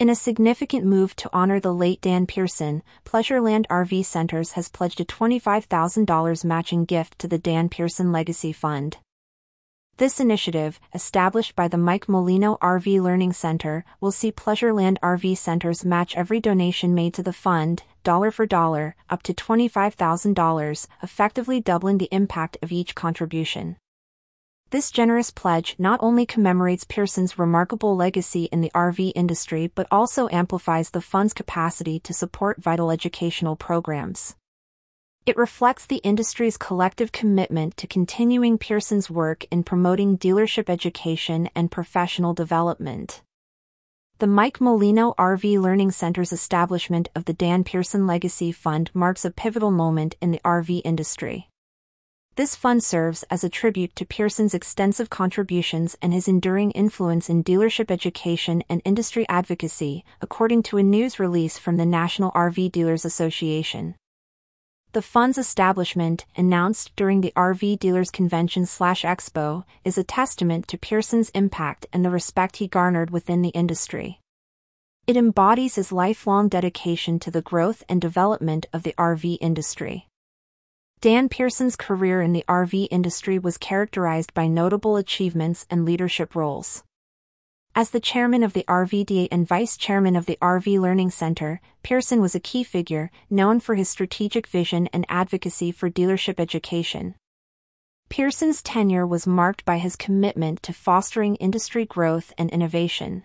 In a significant move to honor the late Dan Pearson, Pleasureland RV Centers has pledged a $25,000 matching gift to the Dan Pearson Legacy Fund. This initiative, established by the Mike Molino RV Learning Center, will see Pleasureland RV Centers match every donation made to the fund, dollar for dollar, up to $25,000, effectively doubling the impact of each contribution. This generous pledge not only commemorates Pearson's remarkable legacy in the RV industry but also amplifies the fund's capacity to support vital educational programs. It reflects the industry's collective commitment to continuing Pearson's work in promoting dealership education and professional development. The Mike Molino RV Learning Center's establishment of the Dan Pearson Legacy Fund marks a pivotal moment in the RV industry. This fund serves as a tribute to Pearson's extensive contributions and his enduring influence in dealership education and industry advocacy, according to a news release from the National RV Dealers Association. The fund's establishment, announced during the RV Dealers Convention slash Expo, is a testament to Pearson's impact and the respect he garnered within the industry. It embodies his lifelong dedication to the growth and development of the RV industry. Dan Pearson's career in the RV industry was characterized by notable achievements and leadership roles. As the chairman of the RVDA and vice chairman of the RV Learning Center, Pearson was a key figure, known for his strategic vision and advocacy for dealership education. Pearson's tenure was marked by his commitment to fostering industry growth and innovation.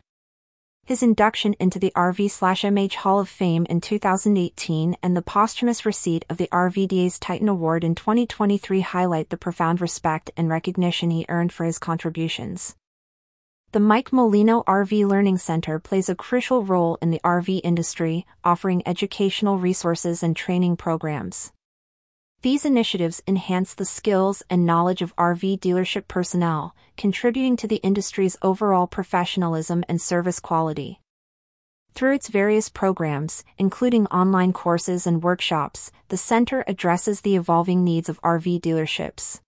His induction into the RV slash MH Hall of Fame in 2018 and the posthumous receipt of the RVDA's Titan Award in 2023 highlight the profound respect and recognition he earned for his contributions. The Mike Molino RV Learning Center plays a crucial role in the RV industry, offering educational resources and training programs. These initiatives enhance the skills and knowledge of RV dealership personnel, contributing to the industry's overall professionalism and service quality. Through its various programs, including online courses and workshops, the center addresses the evolving needs of RV dealerships.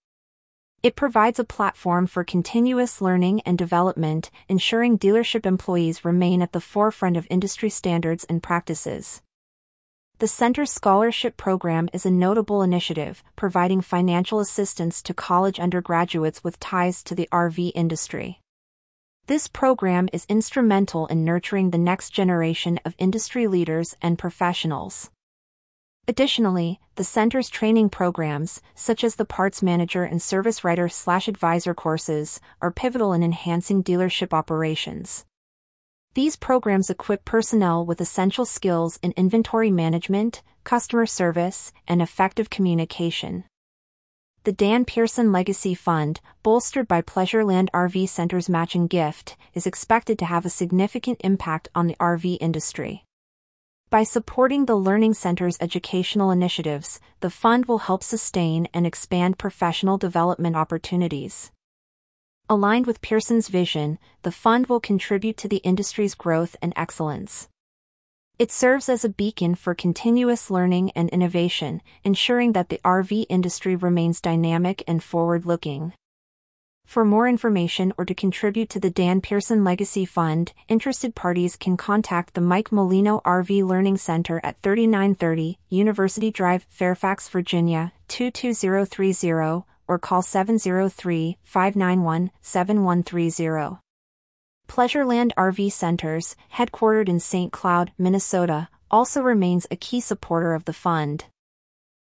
It provides a platform for continuous learning and development, ensuring dealership employees remain at the forefront of industry standards and practices. The Center's scholarship program is a notable initiative, providing financial assistance to college undergraduates with ties to the RV industry. This program is instrumental in nurturing the next generation of industry leaders and professionals. Additionally, the center's training programs, such as the Parts Manager and Service Writer/Advisor courses, are pivotal in enhancing dealership operations. These programs equip personnel with essential skills in inventory management, customer service, and effective communication. The Dan Pearson Legacy Fund, bolstered by Pleasureland RV Center's matching gift, is expected to have a significant impact on the RV industry. By supporting the Learning Center's educational initiatives, the fund will help sustain and expand professional development opportunities. Aligned with Pearson's vision, the fund will contribute to the industry's growth and excellence. It serves as a beacon for continuous learning and innovation, ensuring that the RV industry remains dynamic and forward looking. For more information or to contribute to the Dan Pearson Legacy Fund, interested parties can contact the Mike Molino RV Learning Center at 3930 University Drive, Fairfax, Virginia 22030 or call 703 591 7130. Pleasureland RV Centers, headquartered in St. Cloud, Minnesota, also remains a key supporter of the fund.